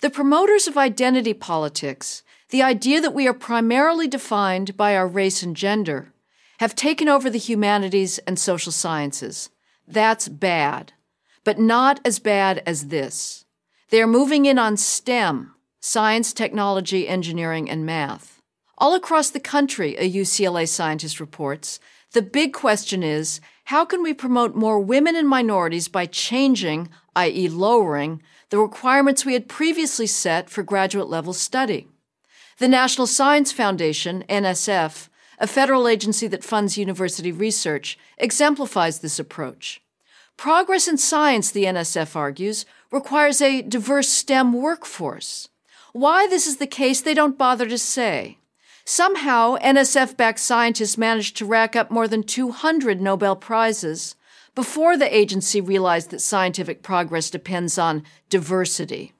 The promoters of identity politics, the idea that we are primarily defined by our race and gender, have taken over the humanities and social sciences. That's bad, but not as bad as this. They are moving in on STEM science, technology, engineering, and math. All across the country, a UCLA scientist reports, the big question is how can we promote more women and minorities by changing, i.e., lowering, the requirements we had previously set for graduate level study? The National Science Foundation, NSF, a federal agency that funds university research, exemplifies this approach. Progress in science, the NSF argues, requires a diverse STEM workforce. Why this is the case, they don't bother to say. Somehow, NSF backed scientists managed to rack up more than 200 Nobel Prizes before the agency realized that scientific progress depends on diversity.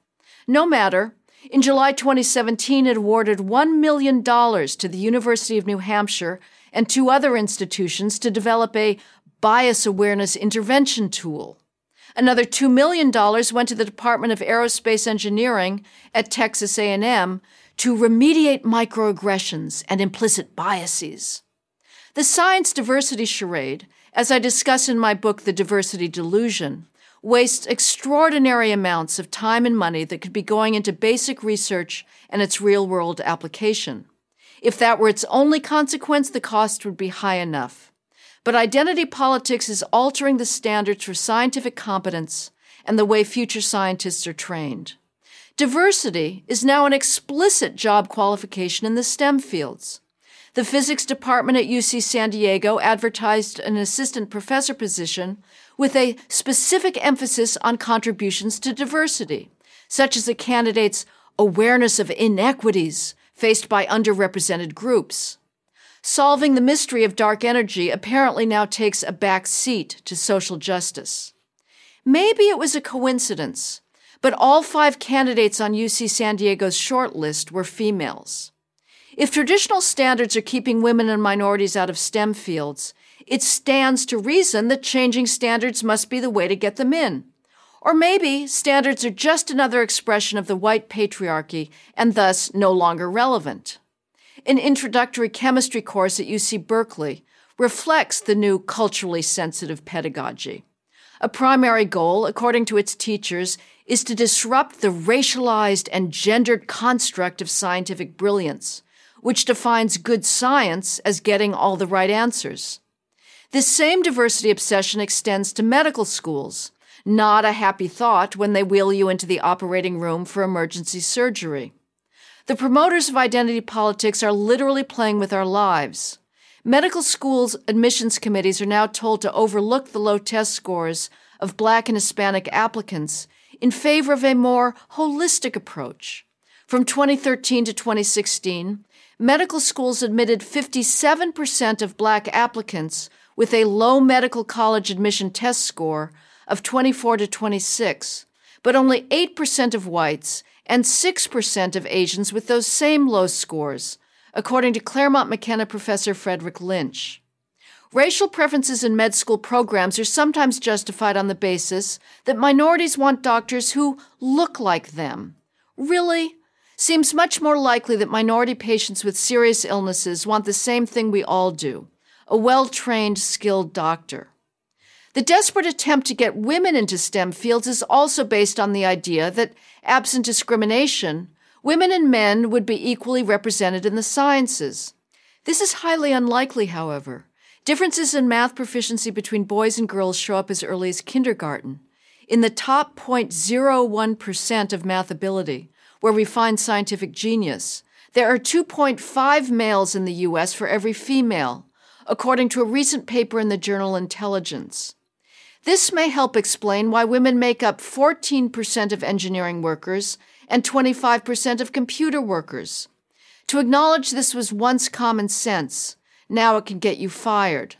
No matter, in July 2017, it awarded $1 million to the University of New Hampshire and two other institutions to develop a bias awareness intervention tool. Another $2 million went to the Department of Aerospace Engineering at Texas A&M to remediate microaggressions and implicit biases. The science diversity charade, as I discuss in my book The Diversity Delusion, wastes extraordinary amounts of time and money that could be going into basic research and its real-world application. If that were its only consequence, the cost would be high enough. But identity politics is altering the standards for scientific competence and the way future scientists are trained. Diversity is now an explicit job qualification in the STEM fields. The physics department at UC San Diego advertised an assistant professor position with a specific emphasis on contributions to diversity, such as a candidate's awareness of inequities faced by underrepresented groups. Solving the mystery of dark energy apparently now takes a back seat to social justice. Maybe it was a coincidence, but all five candidates on UC San Diego's shortlist were females. If traditional standards are keeping women and minorities out of STEM fields, it stands to reason that changing standards must be the way to get them in. Or maybe standards are just another expression of the white patriarchy and thus no longer relevant an introductory chemistry course at UC Berkeley reflects the new culturally sensitive pedagogy. A primary goal, according to its teachers, is to disrupt the racialized and gendered construct of scientific brilliance, which defines good science as getting all the right answers. This same diversity obsession extends to medical schools, not a happy thought when they wheel you into the operating room for emergency surgery. The promoters of identity politics are literally playing with our lives. Medical schools' admissions committees are now told to overlook the low test scores of black and Hispanic applicants in favor of a more holistic approach. From 2013 to 2016, medical schools admitted 57% of black applicants with a low medical college admission test score of 24 to 26, but only 8% of whites and 6% of Asians with those same low scores, according to Claremont McKenna professor Frederick Lynch. Racial preferences in med school programs are sometimes justified on the basis that minorities want doctors who look like them. Really? Seems much more likely that minority patients with serious illnesses want the same thing we all do a well trained, skilled doctor. The desperate attempt to get women into STEM fields is also based on the idea that, absent discrimination, women and men would be equally represented in the sciences. This is highly unlikely, however. Differences in math proficiency between boys and girls show up as early as kindergarten. In the top 0.01% of math ability, where we find scientific genius, there are 2.5 males in the U.S. for every female, according to a recent paper in the journal Intelligence. This may help explain why women make up 14% of engineering workers and 25% of computer workers. To acknowledge this was once common sense, now it can get you fired.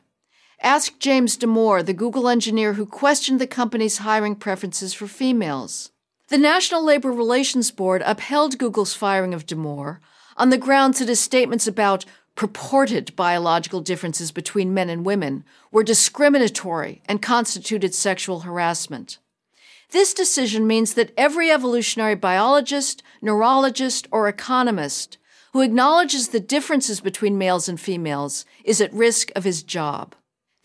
Ask James Damore, the Google engineer who questioned the company's hiring preferences for females. The National Labor Relations Board upheld Google's firing of Damore on the grounds that his statements about purported biological differences between men and women were discriminatory and constituted sexual harassment. This decision means that every evolutionary biologist, neurologist, or economist who acknowledges the differences between males and females is at risk of his job.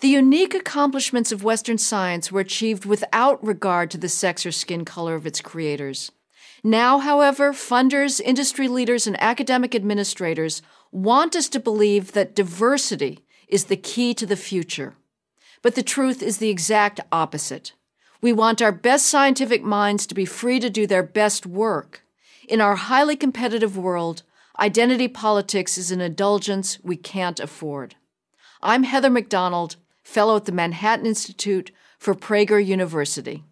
The unique accomplishments of Western science were achieved without regard to the sex or skin color of its creators. Now, however, funders, industry leaders, and academic administrators want us to believe that diversity is the key to the future. But the truth is the exact opposite. We want our best scientific minds to be free to do their best work. In our highly competitive world, identity politics is an indulgence we can't afford. I'm Heather Mac Donald, fellow at the Manhattan Institute for Prager University.